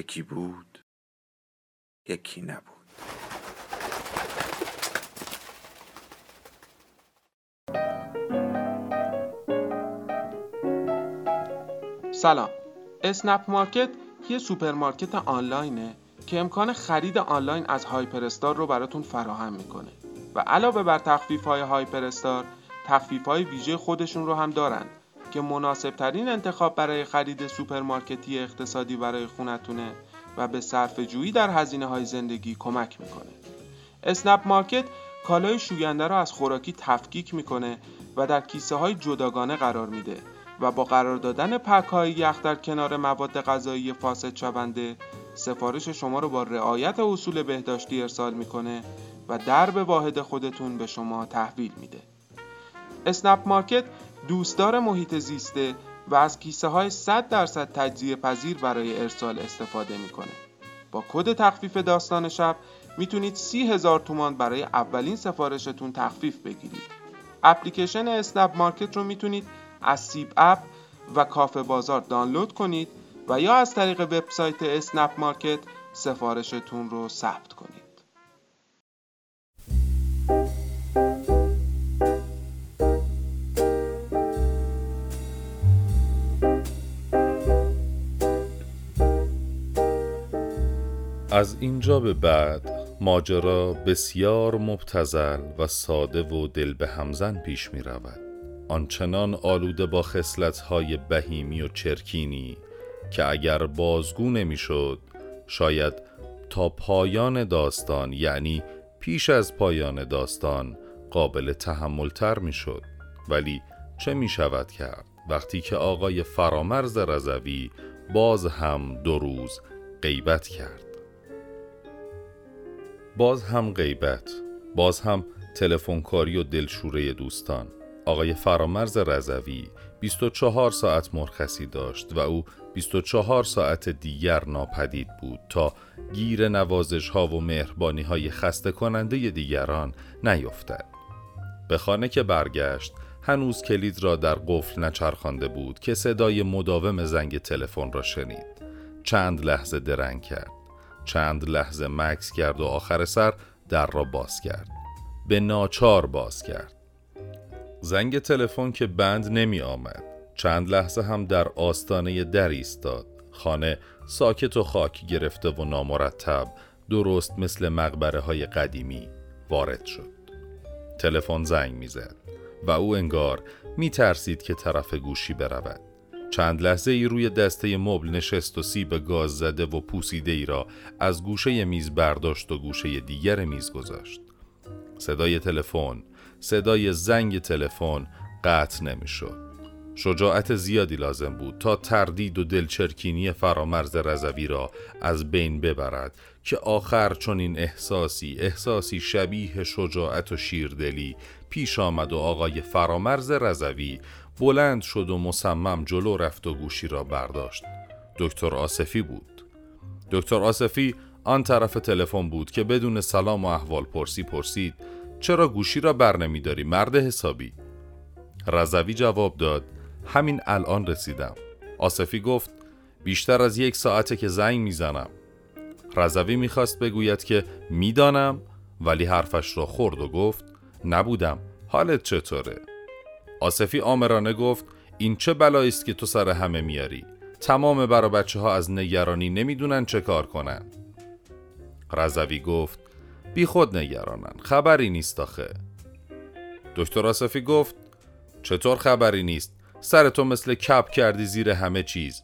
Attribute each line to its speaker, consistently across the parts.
Speaker 1: یکی بود یکی نبود.
Speaker 2: سلام. اسنپ مارکت یه سوپرمارکت آنلاینه که امکان خرید آنلاین از هایپر استار رو براتون فراهم می‌کنه. و علاوه بر تخفیف های هایپر استار تخفیف های ویژه خودشون رو هم دارن. که مناسب ترین انتخاب برای خرید سوپرمارکتی اقتصادی برای خونتونه و به صرفه جویی در هزینه های زندگی کمک می‌کنه. اسنپ مارکت کالای شوینده را از خوراکی تفکیک می‌کنه و در کیسه های جداگانه قرار میده و با قرار دادن پک های یخ در کنار مواد غذایی فاسد شونده سفارش شما رو با رعایت اصول بهداشتی ارسال می‌کنه و درب واحد خودتون به شما تحویل میده. اسنپ مارکت دوستدار محیط زیسته و از کیسه های 100 درصد تجزیه پذیر برای ارسال استفاده می‌کنه. با کد تخفیف داستان شب می‌تونید سی هزار تومان برای اولین سفارشتون تخفیف بگیرید. اپلیکیشن اسنپ مارکت رو می‌تونید از سیب اپ و کافه بازار دانلود کنید و یا از طریق وبسایت اسنپ مارکت سفارشتون رو ثبت کنید.
Speaker 3: از اینجا به بعد ماجرا بسیار مبتزل و ساده و دل به همزن پیش می رود. آنچنان آلوده با های بهیمی و چرکینی که اگر بازگو نمی‌شد شاید تا پایان داستان یعنی پیش از پایان داستان قابل تحملتر می‌شد ولی چه می شود کرد؟ وقتی که آقای فرامرز رضوی باز هم دو روز غیبت کرد. باز هم غیبت باز هم تلفنکاری و دلشوره دوستان آقای فرامرز رضوی 24 ساعت مرخصی داشت و او 24 ساعت دیگر ناپدید بود تا گیر نوازش ها و مهربانی های خسته کننده دیگران نیفتد. به خانه که برگشت هنوز کلید را در قفل نچرخانده بود که صدای مداوم زنگ تلفن را شنید. چند لحظه درنگ کرد. چند لحظه مکس کرد و آخر سر در را باز کرد. به ناچار باز کرد. زنگ تلفن که بند نمی آمد. چند لحظه هم در آستانه در ایستاد. خانه ساکت و خاک گرفته و نامرتب درست مثل مقبره های قدیمی وارد شد. تلفن زنگ می‌زد و او انگار می ترسید که طرف گوشی برود. چند لحظه ای روی دسته مبل نشست و سیب گاز زده و پوسیده ای را از گوشه میز برداشت و گوشه دیگر میز گذاشت. صدای تلفن، صدای زنگ تلفن قطع نمی‌شد. شجاعت زیادی لازم بود تا تردید و دلچرکینی فرامرز رضوی را از بین ببرد که آخر چون این احساسی احساسی شبیه شجاعت و شیردلی پیش آمد و آقای فرامرز رضوی بلند شد و مصمم جلو رفت و گوشی را برداشت. دکتر آصفی بود. دکتر آصفی آن طرف تلفن بود که بدون سلام و احوال پرسی پرسید چرا گوشی را بر نمیداری مرد حسابی؟ رضوی جواب داد همین الان رسیدم. آصفی گفت بیشتر از یک ساعته که زنگ می‌زنم. رضوی می‌خواست بگوید که می‌دانم ولی حرفش را خورد و گفت نبودم حالت چطوره؟ آصفی آمرانه گفت این چه بلایی است که تو سر همه میاری؟ تمام برا بچه ها از نگرانی نمی‌دونن چه کار کنن. رضوی گفت بی خود نگرانن خبری نیست آخه. دکتر آصفی گفت چطور خبری نیست؟ سر تو مثل کپ کردی زیر همه چیز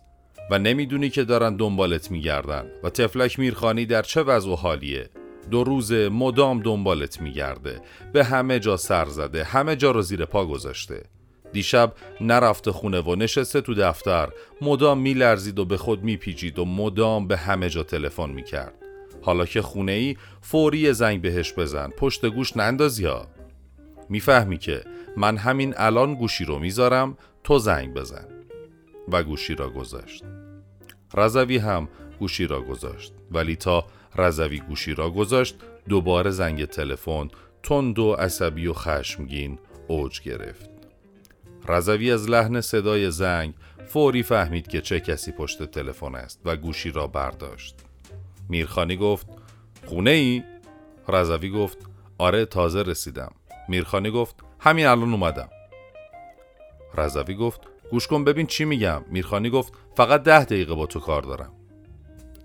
Speaker 3: و نمی‌دونی که دارن دنبالت میگردن و تفلک میرخانی در چه وضع و حالیه. دو روز مدام دنبالت میگرده. به همه جا سر زده همه جا رو زیر پا گذاشته. دیشب نرفته خونه و نشسته تو دفتر. مدام میلرزید و به خود میپیچید و مدام به همه جا تلفن می‌کرد. حالا که خونه ای فوری زنگ بهش بزن. پشت گوش نندازی ها. می‌فهمی که من همین الان گوشی رو می‌ذارم تو زنگ بزن. و گوشی را گذاشت. رضوی هم گوشی را گذاشت. ولی تا رضوی گوشی را گذاشت دوباره زنگ تلفن تند و عصبی و خشمگین اوج گرفت. رضوی از لحن صدای زنگ فوری فهمید که چه کسی پشت تلفن است و گوشی را برداشت. میرخانی گفت خونه ای؟ رضوی گفت آره تازه رسیدم. میرخانی گفت همین الان اومدم. رضوی گفت گوش کن ببین چی میگم. میرخانی گفت فقط ده دقیقه با تو کار دارم.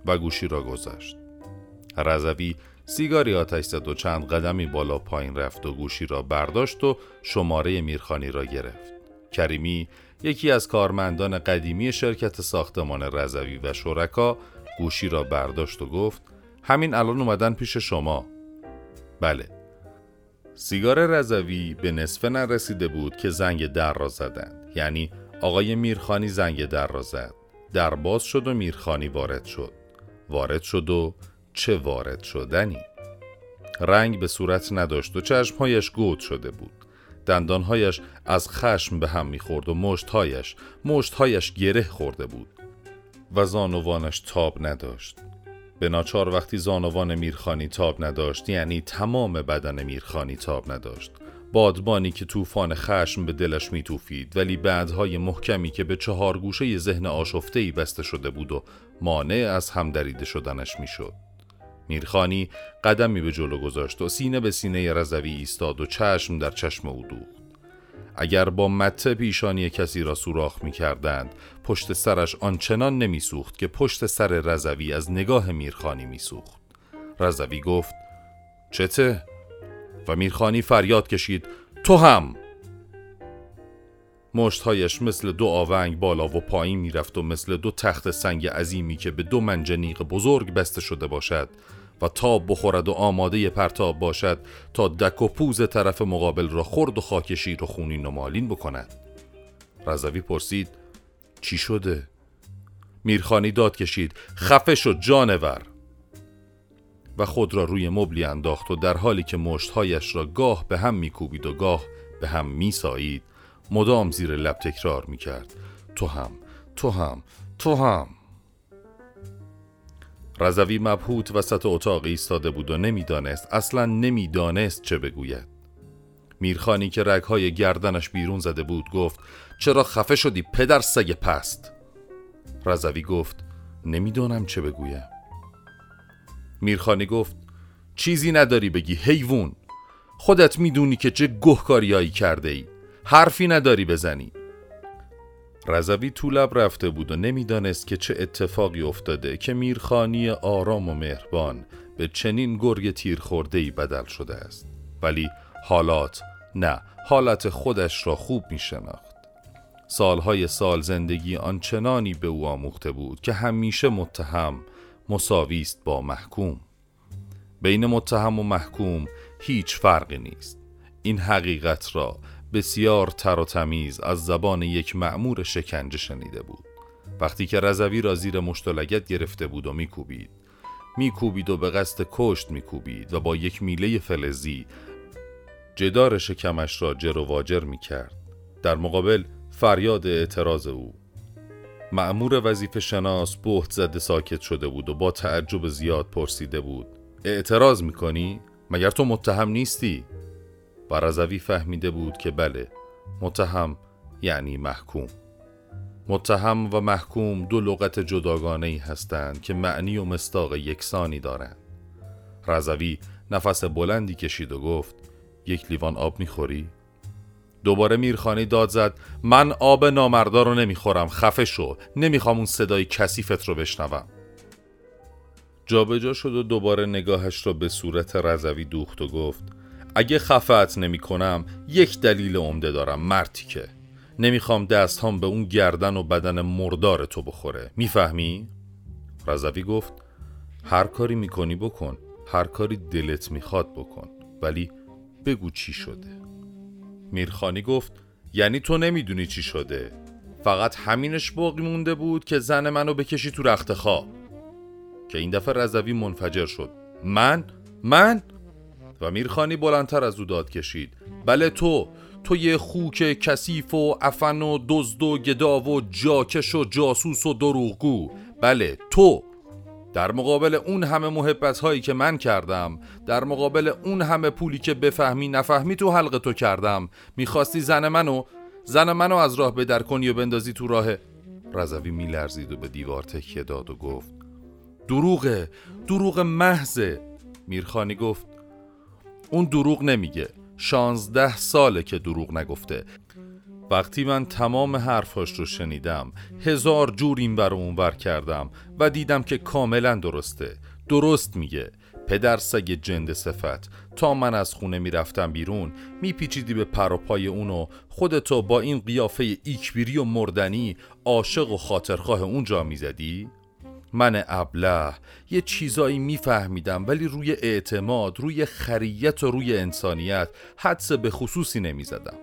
Speaker 3: و گوشی را گذاشت. رضوی سیگاری آتش زد و چند قدمی بالا پایین رفت و گوشی را برداشت و شماره میرخانی را گرفت. کریمی یکی از کارمندان قدیمی شرکت ساختمان رضوی و شرکا گوشی را برداشت و گفت همین الان اومدن پیش شما. بله. سیگار رضوی به نصفه نرسیده بود که زنگ در را زدند. یعنی آقای میرخانی زنگ در را زد. در باز شد و میرخانی وارد شد. وارد شد و چه وارد شدنی؟ رنگ به صورت نداشت و چشمهایش گود شده بود. دندانهایش از خشم به هم می‌خورد و مشتهایش مشتهایش گره خورده بود و زانوانش تاب نداشت. به ناچار وقتی زانوان میرخانی تاب نداشت یعنی تمام بدن میرخانی تاب نداشت. بادبانی که طوفان خشم به دلش میتوفید ولی بعدهای محکمی که به چهار گوشه ذهن آشفتهای بسته شده بود و مانع از هم دریده شدنش می‌شد. میرخانی قدمی به جلو گذاشت و سینه به سینه رضوی ایستاد و چشم در چشم او دوخت اگر با مته پیشانی کسی را سوراخ می کردند پشت سرش آنچنان نمی سوخت که پشت سر رضوی از نگاه میرخانی می سوخت رضوی گفت چته؟ و میرخانی فریاد کشید تو هم! مشتهایش مثل دو آونگ بالا و پایین می‌رفت و مثل دو تخت سنگ عظیمی که به دو منجنیق بزرگ بسته شده باشد و تاب بخورد و آماده پرتاب باشد تا دک و پوز طرف مقابل را خرد و خاکشیر و خونین و مالین بکند. رضوی پرسید چی شده؟ میرخانی داد کشید خفه شد جانور! و خود را روی مبلی انداخت و در حالی که مشتهایش را گاه به هم میکوبید و گاه به هم میسایید. مدام زیر لب تکرار می‌کرد. تو هم تو هم تو هم. رضوی مبهوت وسط اتاق ایستاده بود و نمی‌دانست اصلا نمی‌دانست چه بگوید. میرخانی که رگهای گردنش بیرون زده بود گفت چرا خفه شدی پدر سگ پست؟ رضوی گفت نمی‌دانم چه بگویم. میرخانی گفت چیزی نداری بگی حیوون خودت می‌دونی که چه گهکاریایی کرده ای حرفی نداری بزنی. رضوی تو رفته بود و نمی‌دانست که چه اتفاقی افتاده که میرخانی آرام و مهربان به چنین گرگ تیر خورده بدل شده است. ولی حالات نه حالت خودش را خوب می شناخت سالهای سال زندگی آنچنانی به او آموخته بود که همیشه متهم مساوی است با محکوم. بین متهم و محکوم هیچ فرقی نیست. این حقیقت را بسیار تر و تمیز از زبان یک معمور شکنجه شنیده بود. وقتی که رضوی را زیر مشتلگت گرفته بود و میکوبید. میکوبید و به قصد کشت میکوبید و با یک میله فلزی جدار شکمش را جر و واجر می‌کرد. در مقابل فریاد اعتراض او. معمور وظیفه شناس بهت زده ساکت شده بود و با تعجب زیاد پرسیده بود. اعتراض می‌کنی؟ مگر تو متهم نیستی؟ و رضوی فهمیده بود که بله متهم یعنی محکوم. متهم و محکوم دو لغت جداگانه ای هستند که معنی و مستاق یکسانی دارند. رضوی نفس بلندی کشید و گفت یک لیوان آب می‌خوری؟ دوباره میرخانی داد زد من آب نامردا رو نمی‌خورم خفه شو نمی‌خوام اون صدای کثیفت رو بشنوم. جابجا شد و دوباره نگاهش را به صورت رضوی دوخت و گفت اگه خفت نمی کنم یک دلیل عمده دارم مرتی که. نمی‌خوام دستهام به اون گردن و بدن مردار تو بخوره. می‌فهمی؟ رضوی گفت هر کاری می‌کنی بکن. هر کاری دلت می‌خواد بکن. ولی بگو چی شده. میرخانی گفت یعنی تو نمی‌دونی چی شده. فقط همینش باقی مونده بود که زن منو بکشی تو رخت خواب. که این دفعه رضوی منفجر شد. من؟ من؟ و میرخانی بلندتر از او داد کشید. بله تو تو یه خوک کثیف و افن و دزد و گدا و جاکش و جاسوس و دروغگو. بله تو. در مقابل اون همه محبت هایی که من کردم در مقابل اون همه پولی که بفهمی نفهمی تو حلق تو کردم. می‌خواستی زن منو زن منو از راه بدر کنی و بندازی تو راه. رضوی میلرزید و به دیوار تکیه داد و گفت دروغه دروغ محضه. میرخانی گفت اون دروغ نمیگه. شانزده ساله که دروغ نگفته. وقتی من تمام حرفاش رو شنیدم هزار جور این بر اون ور کردم و دیدم که کاملا درسته. درست میگه. پدر سگ جند صفت. تا من از خونه می‌رفتم بیرون میپیچیدی به پروپای اونو. خودتو با این قیافه ایکبیری و مردنی عاشق و خاطرخواه اونجا می‌زدی؟ من ابله. یه چیزایی میفهمیدم ولی روی اعتماد روی خریت و روی انسانیت حدس به خصوصی نمی‌زدم.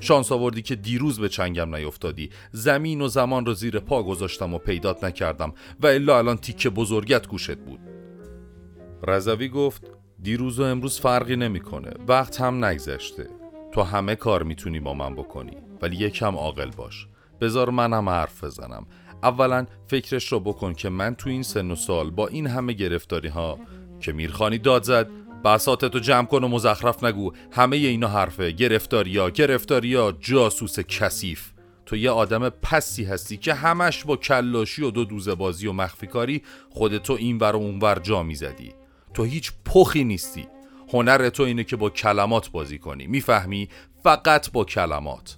Speaker 3: شانس آوردی که دیروز به چنگم نیفتادی. زمین و زمان رو زیر پا گذاشتم و پیدات نکردم و الا الان تیکه بزرگت گوشت بود. رضوی گفت دیروز و امروز فرقی نمی‌کنه. وقت هم نگذشته. تو همه کار می‌تونی با من بکنی ولی یکم عاقل باش. بذار منم حرف بزنم. اولا فکرش رو بکن که من تو این سن و سال با این همه گرفتاری ها که میرخانی داد زد بساتتو جمع کن و مزخرف نگو. همه اینا حرفه گرفتاریا گرفتاریا جاسوس کثیف. تو یه آدم پسی هستی که همش با کلاشی و دو دوزه بازی و مخفی کاری خودتو این ور و اون ور جا می‌زدی. تو هیچ پخی نیستی. هنر تو اینه که با کلمات بازی کنی. می‌فهمی؟ فقط با کلمات.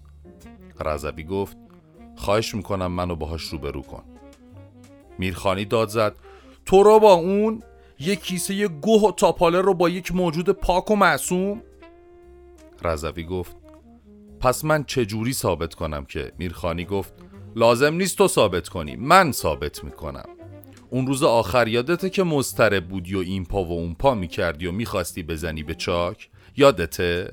Speaker 3: رضوی گفت خواهش می‌کنم منو باهاش روبرو کن. میرخانی داد زد. تو رو با اون یک کیسه گوه و تاپاله رو با یک موجود پاک و معصوم؟ رضوی گفت پس من چجوری ثابت کنم که؟ میرخانی گفت لازم نیست تو ثابت کنی من ثابت می‌کنم. اون روز آخر یادته که مضطرب بودی و این پا و اون پا می‌کردی و می‌خواستی بزنی به چاک؟ یادته؟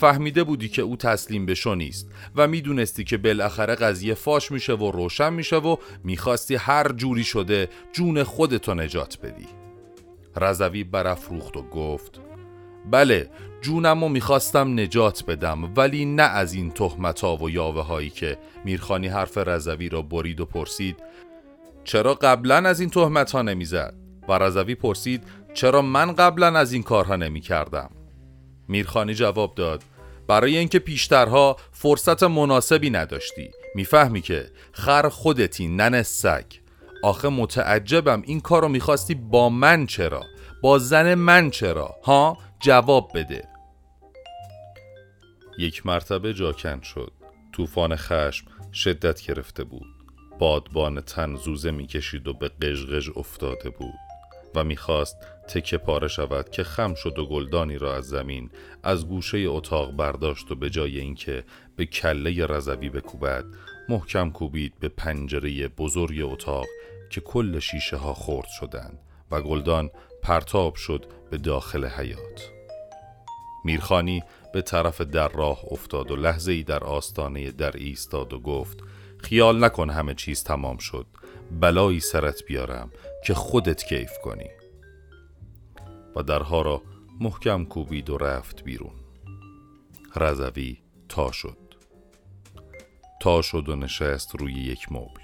Speaker 3: فهمیده بودی که او تسلیم بشو نیست و می‌دونستی که بالاخره قضیه فاش میشه و روشن میشه و می‌خواستی هر جوری شده جون خودتو نجات بدی. رضوی برافروخت و گفت بله جونم و می‌خواستم نجات بدم ولی نه از این تهمتا و یاوه هایی که میرخانی حرف رضوی را برید و پرسید چرا قبلا از این تهمت ها نمی‌زد؟ و رضوی پرسید چرا من قبلا از این کارها نمی کردم میرخانی جواب داد برای اینکه پیشترها فرصت مناسبی نداشتی. می‌فهمی که خر خودتی نن سگ. آخه متعجبم این کارو می‌خواستی با من چرا؟ با زن من چرا؟ ها؟ جواب بده. یک مرتبه جاکن شد. طوفان خشم شدت گرفته بود. بادبان تن زوزه می‌کشید و به قژقژ افتاده بود و می‌خواست تکه پاره شود که خم شد و گلدانی را از زمین از گوشه اتاق برداشت و به جای اینکه به کله رضوی بکوبد محکم کوبید به پنجره بزرگ اتاق که کل شیشه ها خورد شدند و گلدان پرتاب شد به داخل حیات میرخانی به طرف در راه افتاد و لحظه ای در آستانه در ایستاد و گفت خیال نکن همه چیز تمام شد بلایی سرت بیارم که خودت کیف کنی. و درها را محکم کوبید و رفت بیرون. رضوی تا شد. تا شد و نشست روی یک مبل.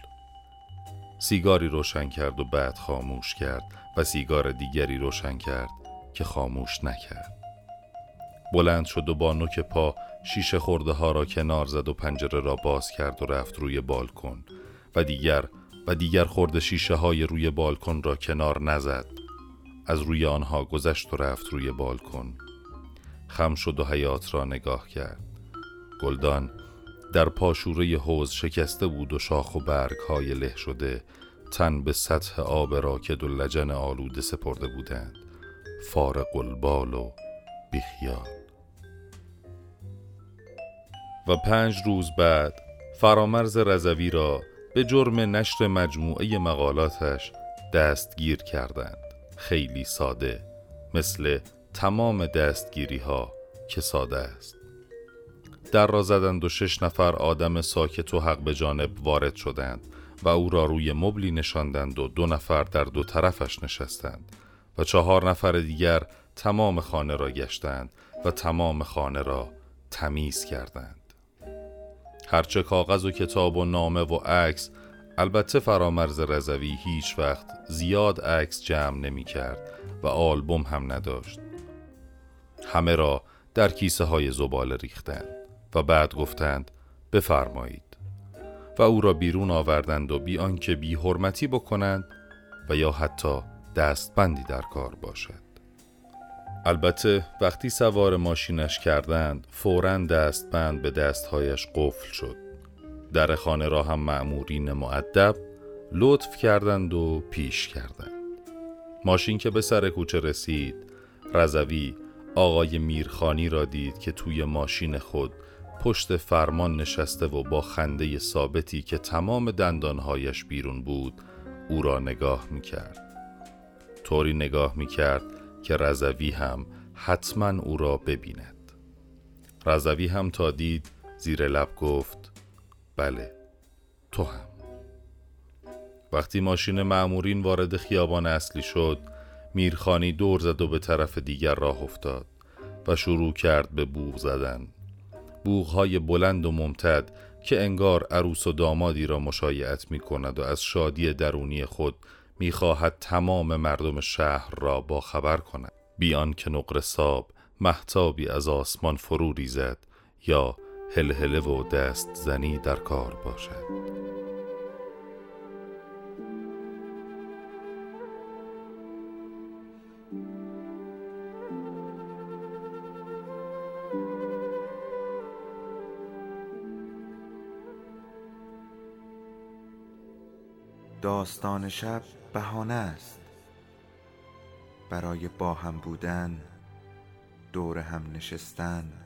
Speaker 3: سیگاری روشن کرد و بعد خاموش کرد و سیگار دیگری روشن کرد که خاموش نکرد. بلند شد و با نوک پا شیشه خورده ها را کنار زد و پنجره را باز کرد و رفت روی بالکن و دیگر و دیگر خورده شیشه های روی بالکن را کنار نزد. از روی آنها گذشت و رفت روی بالکن. خم شد و حیات را نگاه کرد. گلدان در پاشوره حوز شکسته بود و شاخ و برگ های له شده تن به سطح آب راکد و لجن آلوده سپرده بودند. فارق البال و بیخیال. و پنج روز بعد فرامرز رضوی را به جرم نشر مجموعه مقالاتش دستگیر کردند. خیلی ساده مثل تمام دستگیری ها که ساده است. در را زدند و شش نفر آدم ساکت و حق به جانب وارد شدند و او را روی مبلی نشاندند و دو نفر در دو طرفش نشستند و چهار نفر دیگر تمام خانه را گشتند و تمام خانه را تمیز کردند. هرچه کاغذ و کتاب و نامه و عکس البته فرامرز رضوی هیچ وقت زیاد عکس جمع نمی کرد و آلبوم هم نداشت. همه را در کیسه های زباله ریختند و بعد گفتند بفرمایید. و او را بیرون آوردند و بی آنکه بی حرمتی بکنند و یا حتی دستبندی در کار باشد. البته وقتی سوار ماشینش کردند فورا دستبند به دستهایش قفل شد. در خانه را هم معمورین معدب لطف کردند و پیش کردند. ماشین که به سر کوچه رسید رضوی آقای میرخانی را دید که توی ماشین خود پشت فرمان نشسته و با خنده ثابتی که تمام دندانهایش بیرون بود او را نگاه می‌کرد. طوری نگاه می‌کرد که رضوی هم حتما او را ببیند. رضوی هم تا دید زیر لب گفت بله تو هم. وقتی ماشین معمورین وارد خیابان اصلی شد میرخانی دور زد و به طرف دیگر راه افتاد و شروع کرد به بوغ زدن. بوغهای بلند و ممتد که انگار عروس و دامادی را مشایعت می کند و از شادی درونی خود می‌خواهد تمام مردم شهر را با خبر کند. بیان که نقر ساب محتابی از آسمان فرو ریزد یا هلهله و دست زنی در کار باشد.
Speaker 1: داستان شب بهانه است. برای با هم بودن دور هم نشستن.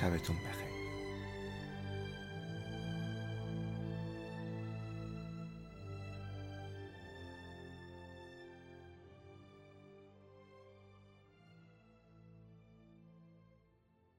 Speaker 1: sabes tú un peje.